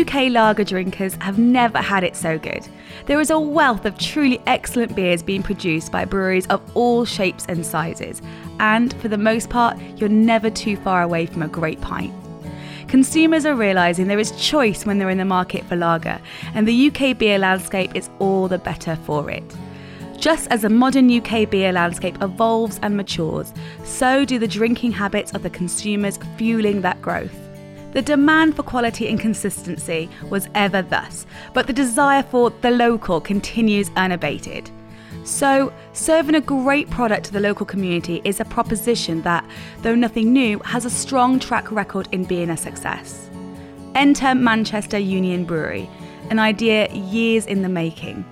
UK lager drinkers have never had it so good. There is a wealth of truly excellent beers being produced by breweries of all shapes and sizes, and for the most part, you're never too far away from a great pint. Consumers are realising there is choice when they're in the market for lager, and the UK beer landscape is all the better for it. Just as the modern UK beer landscape evolves and matures, so do the drinking habits of the consumers fueling that growth. The demand for quality and consistency was ever thus, but the desire for the local continues unabated. So, serving a great product to the local community is a proposition that, though nothing new, has a strong track record in being a success. Enter Manchester Union Brewery, an idea years in the making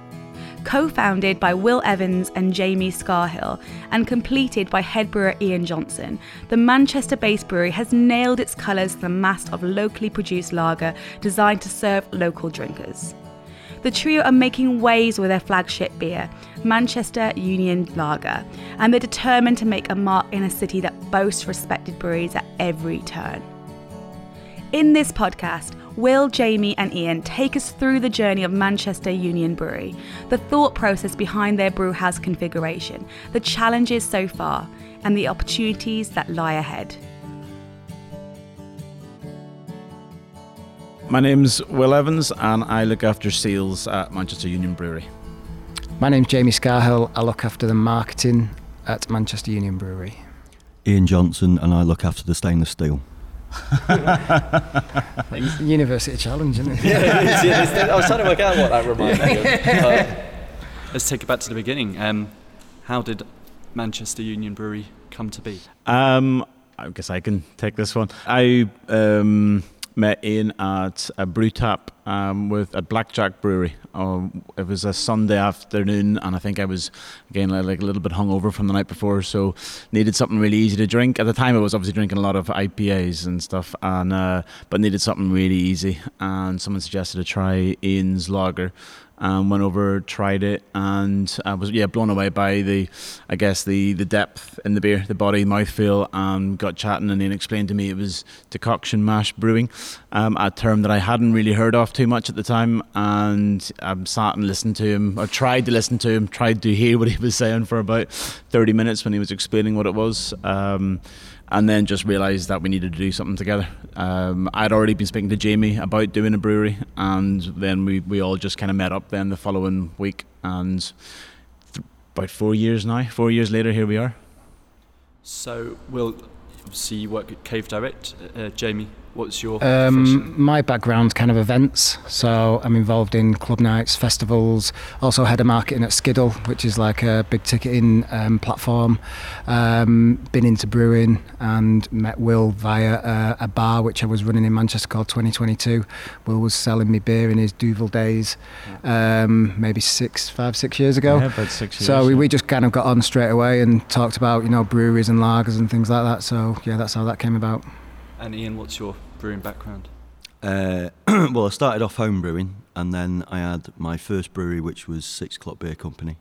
co founded by Will Evans and Jamie Scahill, and completed by head brewer Ian Johnson, the Manchester based brewery has nailed its colours to the mast of locally produced lager designed to serve local drinkers. The trio are making waves with their flagship beer, Manchester Union Lager, and they're determined to make a mark in a city that boasts respected breweries at every turn. In this podcast, Will, Jamie, and Ian take us through the journey of Manchester Union Brewery, the thought process behind their brewhouse configuration, the challenges so far, and the opportunities that lie ahead. My name's Will Evans, and I look after sales at Manchester Union Brewery. My name's Jamie Scahill. I look after the marketing at Manchester Union Brewery. Ian Johnson, and I look after the stainless steel. University challenge, isn't it? yeah, it's, it's, I was trying to work out what that reminded me of. Uh, let's take it back to the beginning. Um, how did Manchester Union Brewery come to be? Um, I guess I can take this one. I um, met Ian at a brew tap um, with at Blackjack Brewery. Um, it was a Sunday afternoon, and I think I was again like a little bit hungover from the night before, so needed something really easy to drink. At the time, I was obviously drinking a lot of IPAs and stuff, and uh, but needed something really easy. And someone suggested to try Ian's Lager, um, went over, tried it, and I was yeah blown away by the, I guess the the depth in the beer, the body, mouthfeel. and got chatting, and then explained to me it was decoction mash brewing, um, a term that I hadn't really heard of too much at the time. And I sat and listened to him, or tried to listen to him, tried to hear what he was saying for about thirty minutes when he was explaining what it was. Um, and then just realised that we needed to do something together. Um, I'd already been speaking to Jamie about doing a brewery, and then we, we all just kind of met up then the following week, and th- about four years now, four years later, here we are. So, Will, obviously you work at Cave Direct, uh, Jamie. What's your um, my background kind of events. So I'm involved in club nights festivals also head of marketing at Skiddle which is like a big ticketing um, platform. Um, been into brewing and met Will via a, a, bar which I was running in Manchester called 2022 Will was selling me beer in his Duvel days um, maybe six five six years ago. Yeah, about six years, so we, we just kind of got on straight away and talked about you know breweries and lagers and things like that. So yeah that's how that came about and Ian what's your brewing background? Uh, well, I started off home brewing, and then I had my first brewery, which was Six O'clock Beer Company,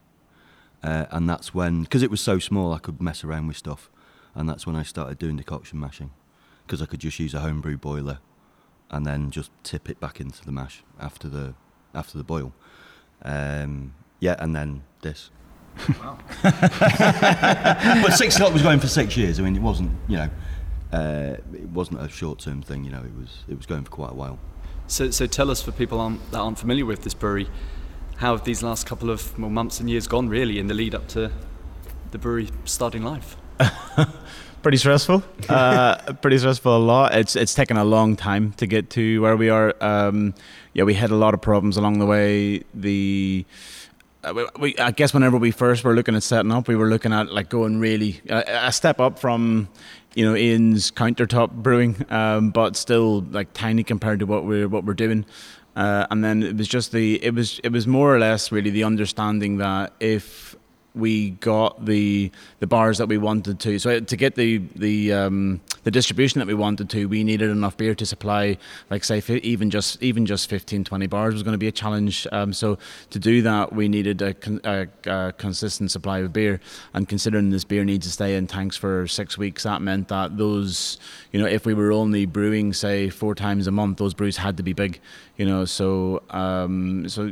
uh, and that's when, because it was so small, I could mess around with stuff, and that's when I started doing decoction mashing, because I could just use a homebrew boiler, and then just tip it back into the mash after the after the boil. Um, yeah, and then this. Wow. but Six O'clock was going for six years. I mean, it wasn't, you know uh, it wasn't a short-term thing. You know, it was it was going for quite a while. So, so tell us for people aren't, that aren't familiar with this brewery, how have these last couple of well, months and years gone really in the lead up to the brewery starting life? pretty stressful. uh, pretty stressful a lot. It's it's taken a long time to get to where we are. Um, yeah, we had a lot of problems along the way. The we, we, I guess whenever we first were looking at setting up, we were looking at like going really uh, a step up from you know Ian's countertop brewing, um, but still like tiny compared to what we're what we're doing. Uh, and then it was just the it was it was more or less really the understanding that if we got the the bars that we wanted to, so to get the the um, the distribution that we wanted to, we needed enough beer to supply, like say, even just even just 15, 20 bars was going to be a challenge. Um, so to do that, we needed a, con- a, a, consistent supply of beer. And considering this beer needs to stay in tanks for six weeks, that meant that those, you know, if we were only brewing say four times a month, those brews had to be big. You know, so um, so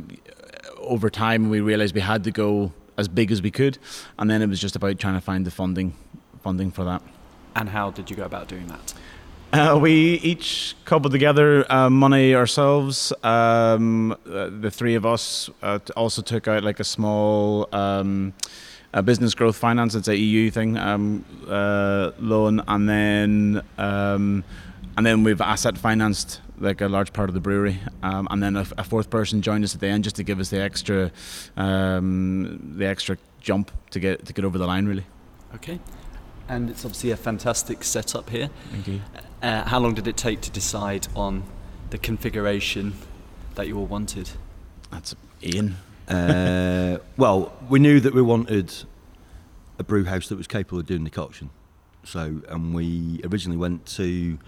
over time we realized we had to go as big as we could, and then it was just about trying to find the funding funding for that. And how did you go about doing that? Uh, we each cobbled together uh, money ourselves. Um, uh, the three of us uh, also took out like a small um, a business growth finance. It's a EU thing um, uh, loan, and then um, and then we've asset financed like a large part of the brewery, um, and then a, a, fourth person joined us at the end just to give us the extra, um, the extra jump to get to get over the line, really. Okay, and it's obviously a fantastic setup here. Thank you. Uh, how long did it take to decide on the configuration that you all wanted? That's Ian. Uh, well, we knew that we wanted a brew house that was capable of doing decoction. So, and we originally went to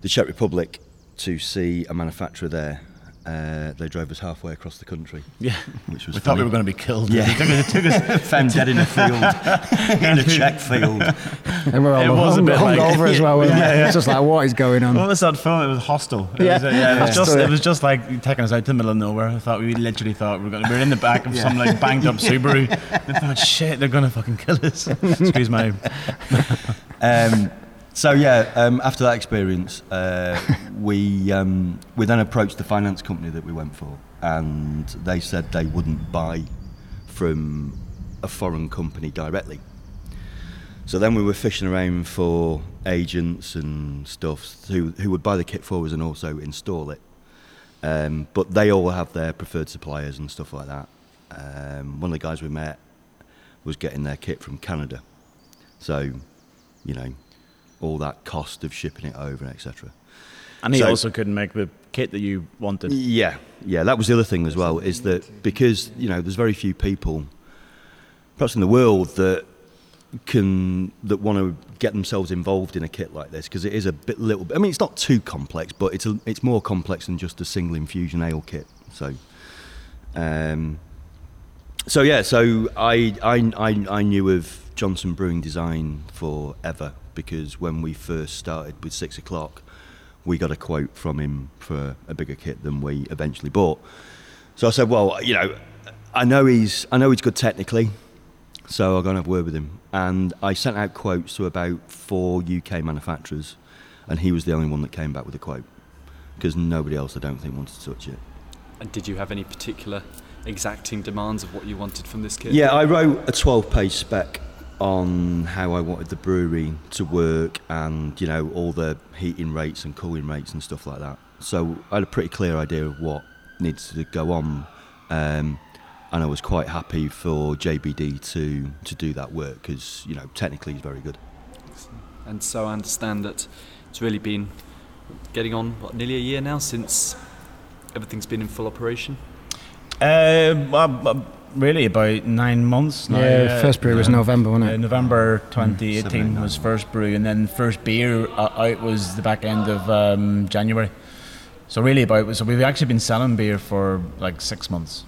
the Czech Republic to see a manufacturer there. Uh, they drove us halfway across the country. Yeah, which was we funny. thought we were going to be killed. Yeah, they took us, took found dead in a field, in a Czech field. And we're all It was a hung, bit hung like- over as well. wasn't it? It's just like what is going on? What was that film? It was Hostel. It Yeah. was, uh, yeah, it was Hostel, just it was just like taking us out to the middle of nowhere. I thought we literally thought we were going. To, we were in the back of some like banged up Subaru. I thought, shit, they're going to fucking kill us. Excuse my. Um, so yeah, um, after that experience, uh, we um, we then approached the finance company that we went for, and they said they wouldn't buy from a foreign company directly. So then we were fishing around for agents and stuff who who would buy the kit for us and also install it. Um, but they all have their preferred suppliers and stuff like that. Um, one of the guys we met was getting their kit from Canada, so you know all that cost of shipping it over, etc. And he So- also couldn't make the kit that you wanted. Yeah, yeah, that was the other thing as well. Is that because you know there's very few people, perhaps in the world that can that want to get themselves involved in a kit like this because it is a bit little. I mean, it's not too complex, but it's a, it's more complex than just a single infusion ale kit. So, um, so yeah, so I I I, I knew of Johnson Brewing Design forever because when we first started with six o'clock, we got a quote from him for a bigger kit than we eventually bought. So I said, well, you know, I know he's I know he's good technically, so I'll go and have a word with him. And I sent out quotes to about four UK manufacturers, and he was the only one that came back with a quote because nobody else, I don't think, wanted to touch it. And did you have any particular exacting demands of what you wanted from this kit? Yeah, I wrote a 12 page spec on how I wanted the brewery to work and, you know, all the heating rates and cooling rates and stuff like that. So I had a pretty clear idea of what needs to go on. Um, and I was quite happy for JBD to, to do that work because, you know, technically he's very good. And so I understand that it's really been getting on what, nearly a year now since everything's been in full operation. Uh, well, uh, really, about nine months now. Yeah, uh, first brew was uh, November, wasn't Uh, it? November 2018 eight, was first brew, and then first beer uh, out was the back end of um, January. So really, about so we've actually been selling beer for like six months.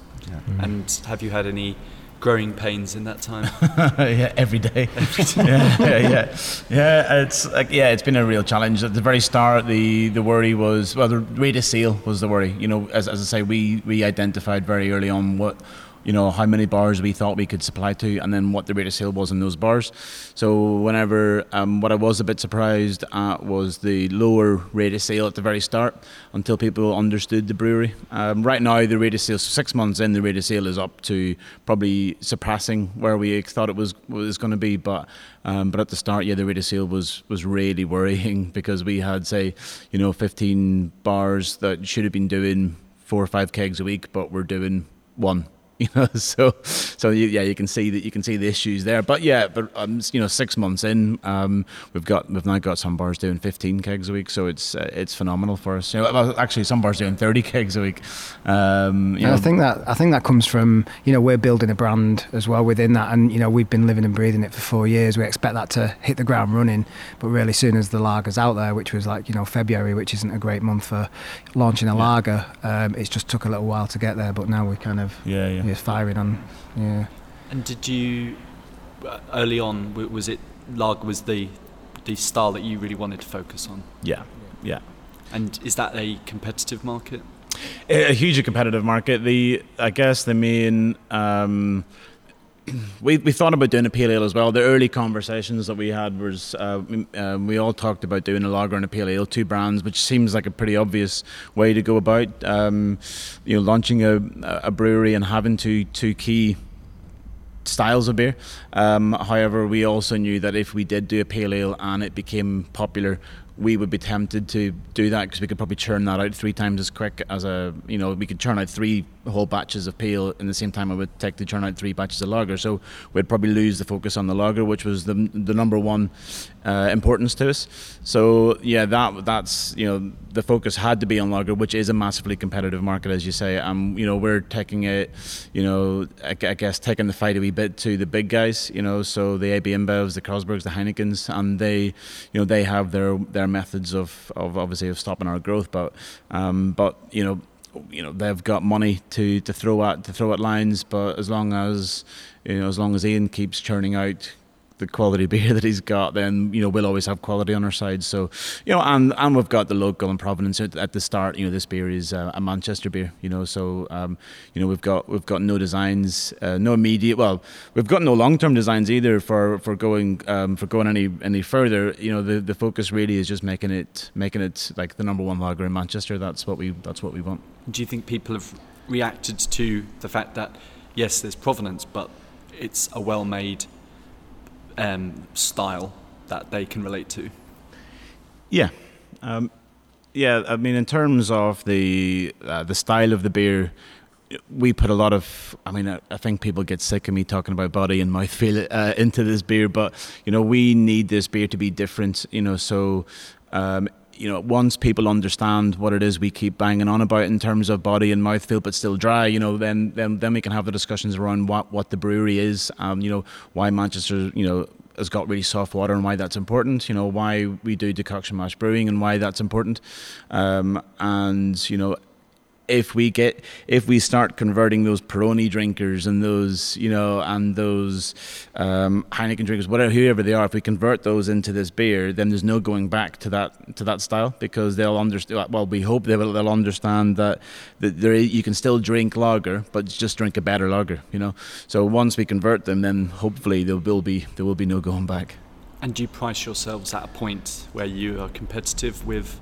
And have you had any growing pains in that time? yeah, every day. yeah, yeah, yeah, yeah. It's like yeah, it's been a real challenge. At the very start, the the worry was well, the rate of sale was the worry. You know, as, as I say, we we identified very early on what. You know how many bars we thought we could supply to, and then what the rate of sale was in those bars. So whenever, um, what I was a bit surprised at was the lower rate of sale at the very start, until people understood the brewery. Um, right now, the rate of sale, six months in, the rate of sale is up to probably surpassing where we thought it was was going to be. But um, but at the start, yeah, the rate of sale was was really worrying because we had say, you know, 15 bars that should have been doing four or five kegs a week, but we're doing one. You know, so so you, yeah, you can see that you can see the issues there. But yeah, but um, you know, six months in, um, we've got we've now got some bars doing 15 kegs a week, so it's uh, it's phenomenal for us. You know, well, actually, some bars doing 30 kegs a week. Um, you know, I think that I think that comes from you know we're building a brand as well within that, and you know we've been living and breathing it for four years. We expect that to hit the ground running, but really soon as the lager's out there, which was like you know February, which isn't a great month for launching a yeah. lager, um, it's just took a little while to get there. But now we're kind of yeah, yeah. It's firing on. Yeah. And did you uh, early on was it lager was the the style that you really wanted to focus on? Yeah. Yeah. And is that a competitive market? A, a huge competitive market. The I guess the main um, we, we thought about doing a pale ale as well. The early conversations that we had was uh, um, we all talked about doing a lager and a pale ale, two brands, which seems like a pretty obvious way to go about. Um, you know, launching a, a brewery and having two two key styles of beer. Um, however, we also knew that if we did do a pale ale and it became popular, we would be tempted to do that because we could probably churn that out three times as quick as a you know we could churn out three whole batches of pale in the same time I would take to churn out three batches of lager so we'd probably lose the focus on the lager which was the the number one uh, importance to us so yeah that that's you know the focus had to be on lager which is a massively competitive market as you say and you know we're taking it you know I, I guess taking the fight a wee bit to the big guys you know so the AB InBevs the Carlsbergs the Heinekens and they you know they have their their their methods of, of obviously of stopping our growth. But um, but you know you know they've got money to, to throw at to throw at lines. But as long as you know as long as Ian keeps churning out the quality beer that he's got, then you know we'll always have quality on our side. So you know, and and we've got the local and provenance at, at the start. You know, this beer is uh, a Manchester beer. You know, so um, you know we've got we've got no designs, uh, no immediate. Well, we've got no long term designs either for for going um, for going any any further. You know, the the focus really is just making it making it like the number one lager in Manchester. That's what we that's what we want. Do you think people have reacted to the fact that yes, there's provenance, but it's a well made um, style that they can relate to? Yeah. Um, yeah, I mean, in terms of the uh, the style of the beer, we put a lot of. I mean, I, I, think people get sick of me talking about body and mouthfeel uh, into this beer, but you know, we need this beer to be different. You know, so um, you know, once people understand what it is we keep banging on about in terms of body and mouthfeel, but still dry, you know, then then then we can have the discussions around what what the brewery is, um, you know, why Manchester, you know, has got really soft water and why that's important. You know, why we do decoction mash brewing and why that's important, um, and you know if we get if we start converting those Peroni drinkers and those you know and those um, Heineken drinkers, whatever whoever they are, if we convert those into this beer, then there's no going back to that to that style because they'll understand. Well, we hope they will, they'll understand that that there you can still drink lager, but just drink a better lager. You know, so once we convert them, then hopefully there will be there will be no going back. And do you price yourselves at a point where you are competitive with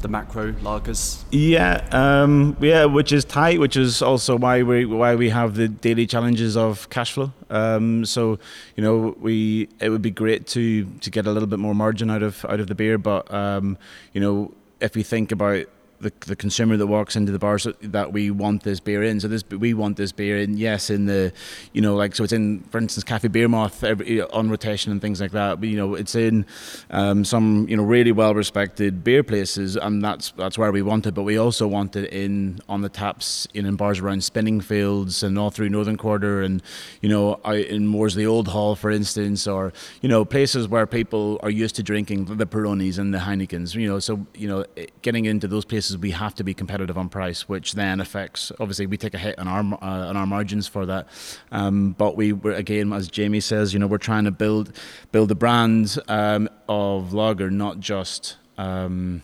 the macro lagers? Yeah, um, yeah, which is tight, which is also why we why we have the daily challenges of cash flow. Um, so you know, we it would be great to to get a little bit more margin out of out of the beer, but um, you know, if we think about the, the consumer that walks into the bars that we want this beer in. So this we want this beer in. Yes, in the you know like so it's in for instance Cafe Beermoth every, on rotation and things like that. But you know it's in um, some you know really well respected beer places, and that's that's where we want it. But we also want it in on the taps in, in bars around Spinningfields and all through Northern Quarter, and you know out in Worsley Old Hall for instance, or you know places where people are used to drinking the Peronis and the Heinekens. You know so you know getting into those places we have to be competitive on price, which then affects. Obviously, we take a hit on our uh, on our margins for that. Um, but we were again, as Jamie says, you know, we're trying to build build a brand um, of lager, not just. Um,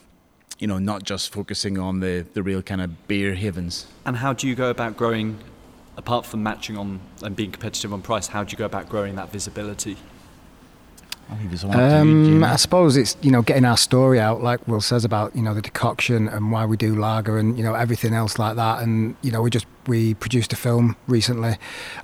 you know, not just focusing on the, the real kind of beer havens. And how do you go about growing, apart from matching on and being competitive on price, how do you go about growing that visibility? Um, I suppose it's you know getting our story out, like Will says about you know the decoction and why we do lager and you know everything else like that. And you know we just we produced a film recently,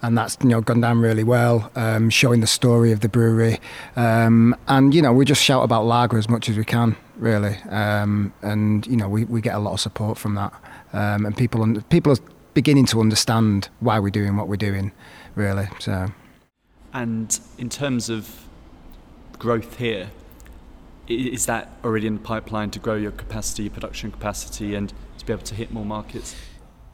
and that's you know gone down really well, um, showing the story of the brewery. Um, and you know we just shout about lager as much as we can, really. Um, and you know we, we get a lot of support from that, um, and people people are beginning to understand why we're doing what we're doing, really. So. And in terms of growth here, is that already in the pipeline to grow your capacity, your production capacity, and to be able to hit more markets?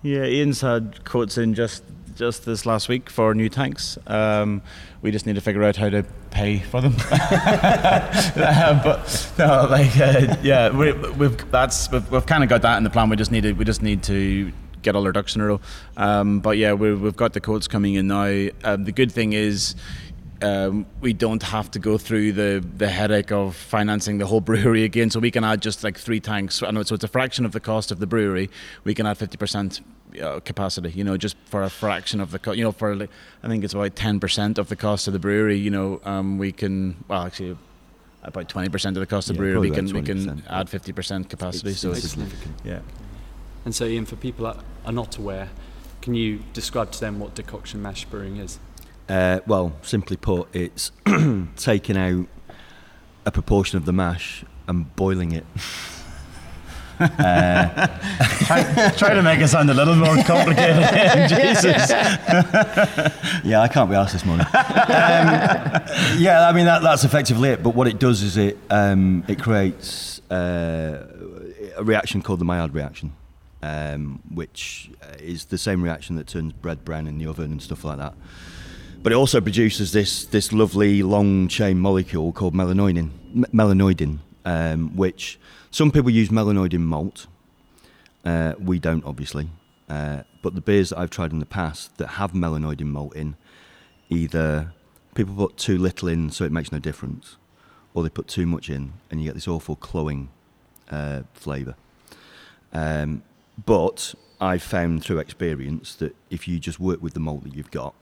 Yeah, Ian's had quotes in just just this last week for new tanks. Um, we just need to figure out how to pay for them. uh, but no, like uh, yeah, we, have that's we've, we've kind of got that in the plan. We just need to we just need to get all our ducks in a row. Um, but yeah, we have got the quotes coming in now. Um, the good thing is. Um, we don't have to go through the, the headache of financing the whole brewery again. So we can add just like three tanks. I know so it's a fraction of the cost of the brewery. We can add 50% uh, capacity, you know, just for a fraction of the, cost. you know, for like, I think it's about 10% of the cost of the brewery, you know, um, we can, well, actually, about 20% of the cost of the yeah, brewery, we can, we can add 50% capacity. It's, so it's significant. Yeah. And so, Ian, for people that are not aware, can you describe to them what decoction mash brewing is? Uh, well, simply put, it's taking out a proportion of the mash and boiling it. Uh, try, try, to make it sound a little more complicated. Jesus. yeah, I can't be asked this morning. Um, yeah, I mean that, that's effectively it. But what it does is it um, it creates uh, a reaction called the Maillard reaction, um, which is the same reaction that turns bread brown in the oven and stuff like that. But it also produces this this lovely long chain molecule called melanoidin, melanoidin, um, which some people use melanoidin malt. Uh, we don't, obviously. Uh, but the beers that I've tried in the past that have melanoidin malt in, either people put too little in so it makes no difference, or they put too much in and you get this awful cloying uh, flavour. Um, but I've found through experience that if you just work with the malt that you've got,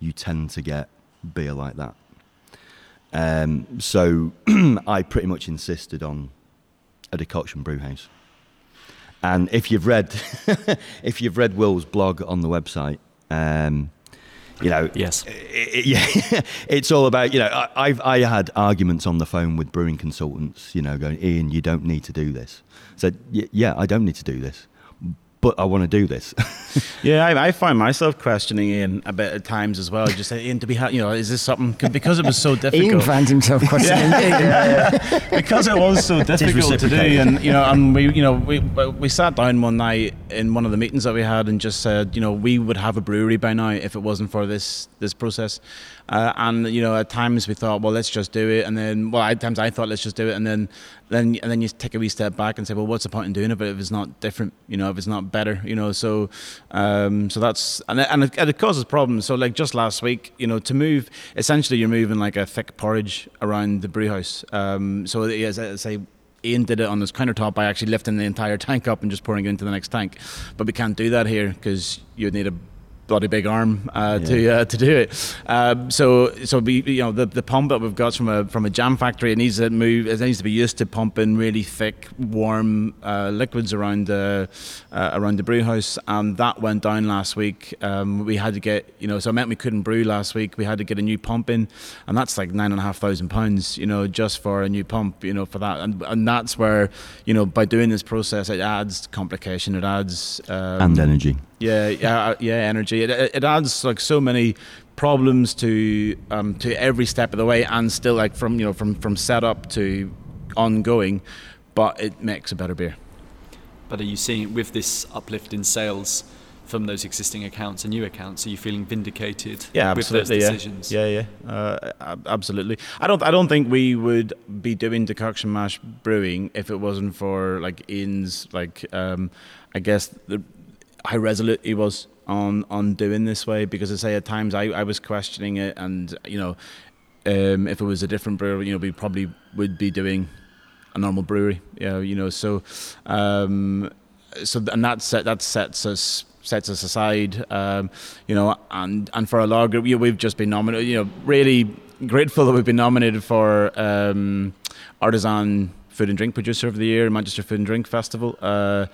you tend to get beer like that. Um, so I pretty much insisted on a decoction brewhouse. And if you've read, if you've read Will's blog on the website, um, you know, yes, it, yeah, it's all about you know. I, I've I had arguments on the phone with brewing consultants, you know, going, Ian, you don't need to do this. I said, yeah, I don't need to do this but I want to do this. yeah, I, I, find myself questioning Ian a bit at times as well. Just Ian, to be, you know, is this something because it was so difficult? Ian finds himself questioning yeah, yeah, because it was so difficult to do, and you know, and we, you know, we we sat down one night in one of the meetings that we had and just said, you know, we would have a brewery by now if it wasn't for this this process. Uh, and you know, at times we thought, well, let's just do it, and then, well, at times I thought, let's just do it, and then, then, and then you take a wee step back and say, well, what's the point in doing it? But if it's not different, you know, if it's not better, you know, so, um, so that's, and it, and it, it causes problems. So, like just last week, you know, to move, essentially, you're moving like a thick porridge around the brew house. Um, so, as I say, Ian did it on his countertop by actually lifting the entire tank up and just pouring it into the next tank. But we can't do that here because you would need a bloody big arm uh, yeah. to uh, to do it. Um, so so we, you know the, the pump that we've got from a from a jam factory it needs to move it needs to be used to pumping really thick warm uh, liquids around the uh, around the brew house and that went down last week. Um, we had to get you know so it meant we couldn't brew last week. We had to get a new pump in and that's like nine and a half thousand pounds you know just for a new pump you know for that and and that's where you know by doing this process it adds complication it adds um, and energy yeah, yeah, yeah. Energy. It, it adds like so many problems to um, to every step of the way, and still like from you know from from setup to ongoing, but it makes a better beer. But are you seeing with this uplift in sales? from those existing accounts and new accounts? Are you feeling vindicated yeah, absolutely, with those decisions? Yeah, yeah, yeah. Uh, absolutely. I don't. I don't think we would be doing decoction mash brewing if it wasn't for like Ian's like. Um, I guess the how resolute he was on on doing this way. Because I say at times I, I was questioning it and you know um, if it was a different brewery you know we probably would be doing a normal brewery. Yeah you know so um, so and that set that sets us sets us aside um, you know and and for a lager we, we've just been nominated you know really grateful that we've been nominated for um, artisan food and drink producer of the year Manchester Food and Drink Festival uh,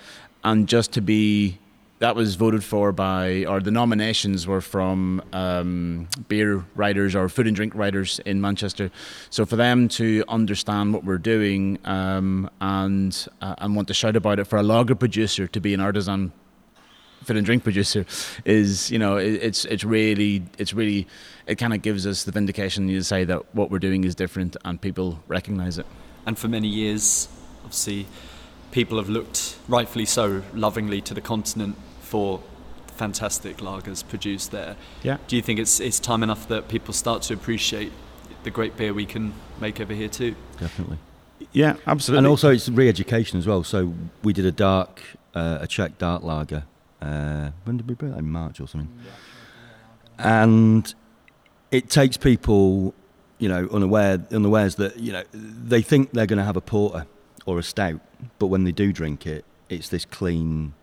and just to be that was voted for by, or the nominations were from um, beer writers or food and drink writers in Manchester. So for them to understand what we're doing um, and uh, and want to shout about it, for a lager producer to be an artisan food and drink producer is you know it, it's it's really it's really it kind of gives us the vindication to say that what we're doing is different and people recognize it. And for many years, obviously, people have looked rightfully so lovingly to the continent for fantastic lagers produced there. Yeah. Do you think it's it's time enough that people start to appreciate the great beer we can make over here too? Definitely. Yeah, absolutely. And also, it's re-education as well. So we did a dark, uh, a Czech dark lager. Uh, when did we brew that? In March or something. And it takes people, you know, unaware, unawares that you know they think they're going to have a porter or a stout, but when they do drink it, it's this clean,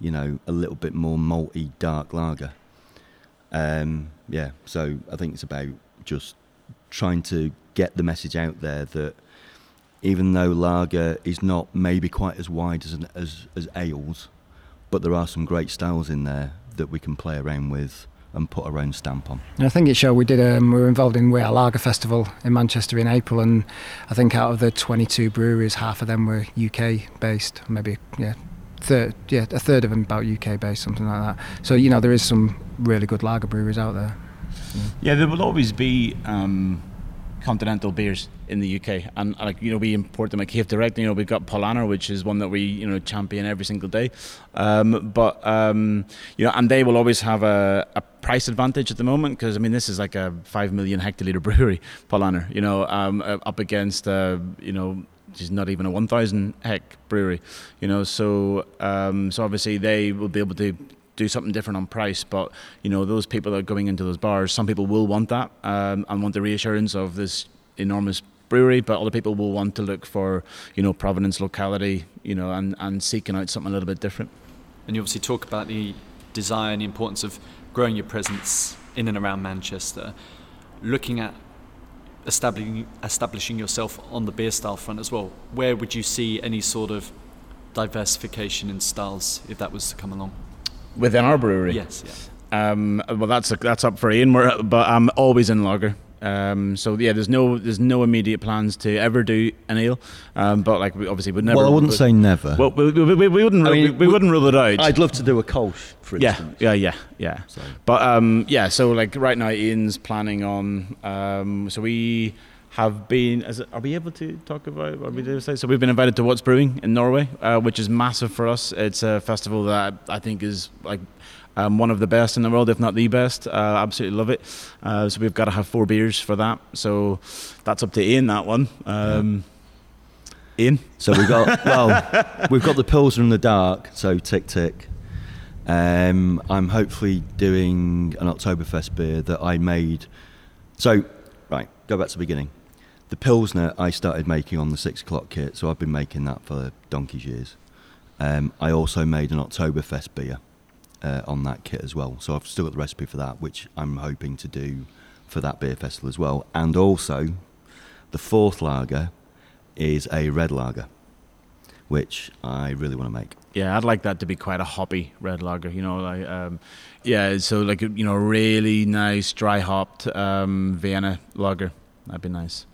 you know, a little bit more malty dark lager. Um, yeah, so I think it's about just trying to get the message out there that even though lager is not maybe quite as wide as, an, as as ales, but there are some great styles in there that we can play around with and put our own stamp on. And I think it showed we did. Um, we were involved in We Are Lager Festival in Manchester in April, and I think out of the 22 breweries, half of them were UK based. Maybe yeah, third yeah, a third of them about UK based, something like that. So you know there is some really good lager breweries out there. Yeah, there will always be um, continental beers in the UK, and like you know, we import them at Cave Direct. You know, we've got Paulaner, which is one that we you know champion every single day. Um, but um, you know, and they will always have a, a price advantage at the moment because I mean, this is like a five million hectoliter brewery, Paulaner. You know, um, up against uh, you know. Just not even a 1,000 hec brewery, you know. So, um, so obviously they will be able to do something different on price. But you know, those people that are going into those bars, some people will want that um, and want the reassurance of this enormous brewery, but other people will want to look for you know provenance, locality, you know, and and seeking out something a little bit different. And you obviously talk about the desire and the importance of growing your presence in and around Manchester, looking at establishing establishing yourself on the beer style front as well. Where would you see any sort of diversification in styles if that was to come along? Within our brewery, Yes, yeah. Um, well, that's that's up for Ian. We're, but I'm always in lager. Um, so yeah, there's no there's no immediate plans to ever do an ale. Um, but like we obviously would never. well, I wouldn't would- say never. Well, we, we, we, we wouldn't. I we, mean, we wouldn't rule it out. I'd love to do a Kolsch, for yeah, instance. yeah, yeah, yeah. So. But um, yeah, so like right now, Ian's planning on. Um, so we have been. Is it, are we able to talk about what we say? So we've been invited to What's Brewing in Norway, uh, which is massive for us. It's a festival that I think is like. Um, one of the best in the world, if not the best. Uh, absolutely love it. Uh, so we've got to have four beers for that. So that's up to Ian. That one. Um, Ian. So we've got well, we've got the Pilsner in the dark. So tick tick. Um, I'm hopefully doing an Oktoberfest beer that I made. So right, go back to the beginning. The Pilsner I started making on the six o'clock kit, so I've been making that for donkey's years. Um, I also made an Oktoberfest beer uh, on that kit as well, so I've still got the recipe for that, which I'm hoping to do for that beer festival as well. And also, the fourth lager is a red lager, which I really want to make. Yeah, I'd like that to be quite a hoppy red lager. You know, like um, yeah, so like you know, really nice dry hopped um, Vienna lager. That'd be nice.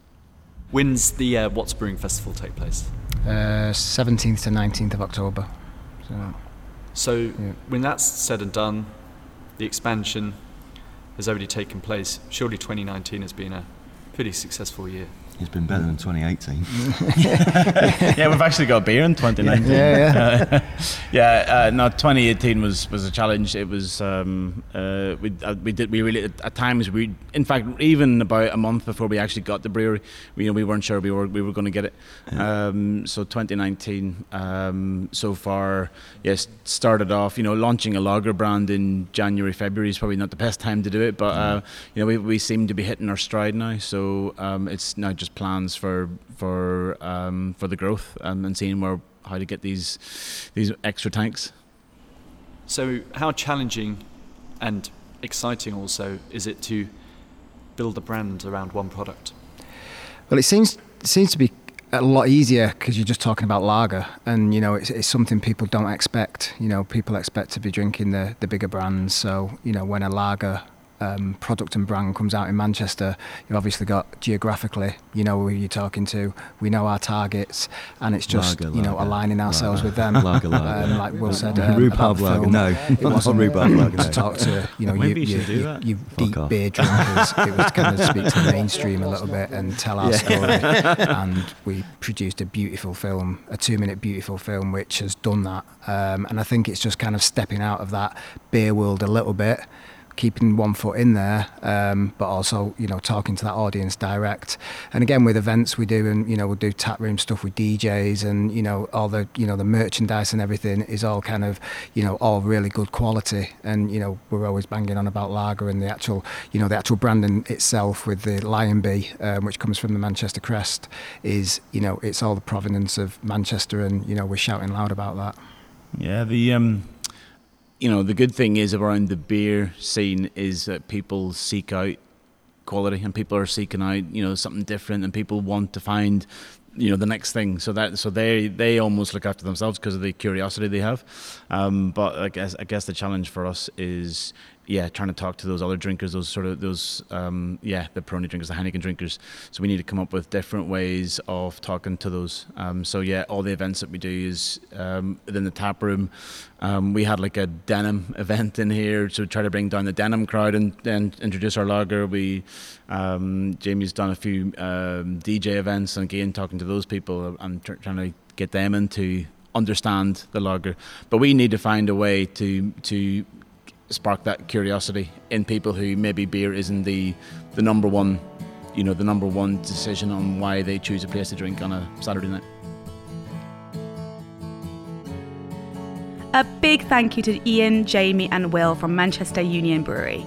When's the uh, What's Brewing Festival take place? Uh, 17th to 19th of October. So, So Yeah. when that's said and done, the expansion has already taken place. Surely 2019 has been a pretty successful year. It's been better than 2018. yeah, we've actually got beer in 2019. yeah, yeah. yeah, uh, no, 2018 was, was a challenge. It was um, uh, we uh, we did we really at times we in fact even about a month before we actually got the brewery, we, you know we weren't sure we were we were going to get it. Um, so 2019 um, so far, yes, started off you know launching a lager brand in January February is probably not the best time to do it, but uh, you know we, we seem to be hitting our stride now. So um, it's now just plans for for um, for the growth um, and seeing where how to get these these extra tanks. So how challenging and exciting also is it to build a brand around one product? Well, it seems it seems to be a lot easier because you're just talking about lager, and you know it's, it's something people don't expect. You know, people expect to be drinking the the bigger brands. So you know, when a lager um, product and brand comes out in Manchester, you've obviously got geographically, you know who you're talking to, we know our targets, and it's just Lager, you know lager, aligning ourselves lager. with them. Lager, lager. Um, like Will said, um, about rhubarb the lager. film, No, it wasn't rhubarb lager. to talk to you know you, you you, you, that. you Fuck deep off. beer drinkers. it was to kind of speak to the mainstream a little bit and tell our story. And we produced a beautiful film, a two-minute beautiful film, which has done that. Um, and I think it's just kind of stepping out of that beer world a little bit. Keeping one foot in there, um, but also you know talking to that audience direct. And again with events we do, and you know we'll do tap room stuff with DJs, and you know all the you know the merchandise and everything is all kind of you know all really good quality. And you know we're always banging on about lager and the actual you know the actual branding itself with the Lion Bee, um, which comes from the Manchester crest, is you know it's all the provenance of Manchester, and you know we're shouting loud about that. Yeah, the um, you know, the good thing is around the beer scene is that people seek out quality and people are seeking out you know something different and people want to find you know the next thing. So that so they they almost look after themselves because of the curiosity they have. Um, but I guess I guess the challenge for us is yeah trying to talk to those other drinkers those sort of those um, yeah the Peroni drinkers the Heineken drinkers so we need to come up with different ways of talking to those um, so yeah all the events that we do is um, within the tap room um, we had like a denim event in here to try to bring down the denim crowd and then introduce our lager. We um, Jamie's done a few um, DJ events and again talking to those people and tr- trying to get them into understand the lager. But we need to find a way to to spark that curiosity in people who maybe beer isn't the the number one you know the number one decision on why they choose a place to drink on a Saturday night. A big thank you to Ian, Jamie, and Will from Manchester Union Brewery.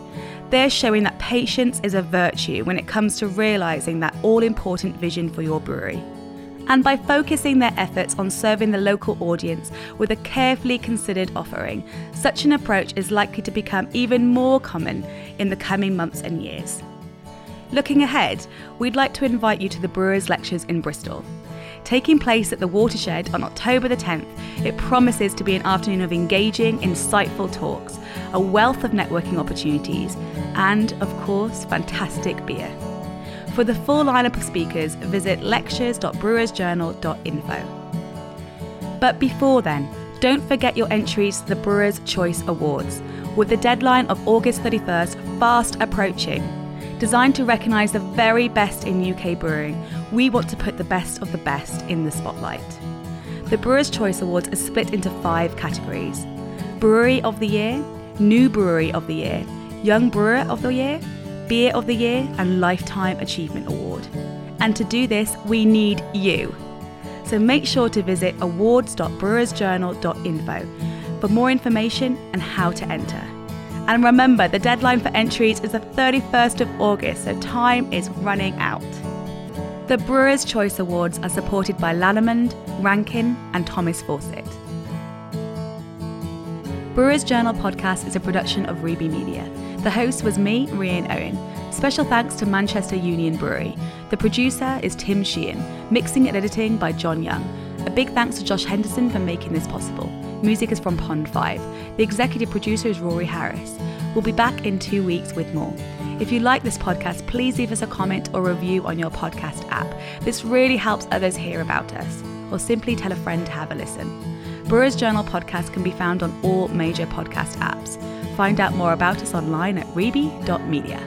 They're showing that patience is a virtue when it comes to realising that all important vision for your brewery. And by focusing their efforts on serving the local audience with a carefully considered offering, such an approach is likely to become even more common in the coming months and years. Looking ahead, we'd like to invite you to the Brewers Lectures in Bristol. Taking place at the Watershed on October the 10th, it promises to be an afternoon of engaging, insightful talks, a wealth of networking opportunities, and, of course, fantastic beer. For the full lineup of speakers, visit lectures.brewersjournal.info. But before then, don't forget your entries to the Brewers' Choice Awards, with the deadline of August 31st fast approaching. Designed to recognise the very best in UK brewing, we want to put the best of the best in the spotlight. The Brewers' Choice Awards are split into five categories Brewery of the Year, New Brewery of the Year, Young Brewer of the Year, Beer of the Year, and Lifetime Achievement Award. And to do this, we need you. So make sure to visit awards.brewersjournal.info for more information and how to enter. And remember, the deadline for entries is the 31st of August, so time is running out. The Brewers' Choice Awards are supported by Lallemand, Rankin, and Thomas Fawcett. Brewers Journal podcast is a production of Reby Media. The host was me, Rian Owen. Special thanks to Manchester Union Brewery. The producer is Tim Sheehan, mixing and editing by John Young. A big thanks to Josh Henderson for making this possible. Music is from Pond 5. The executive producer is Rory Harris. We'll be back in two weeks with more. If you like this podcast, please leave us a comment or review on your podcast app. This really helps others hear about us. Or simply tell a friend to have a listen. Brewers Journal podcast can be found on all major podcast apps. Find out more about us online at reby.media.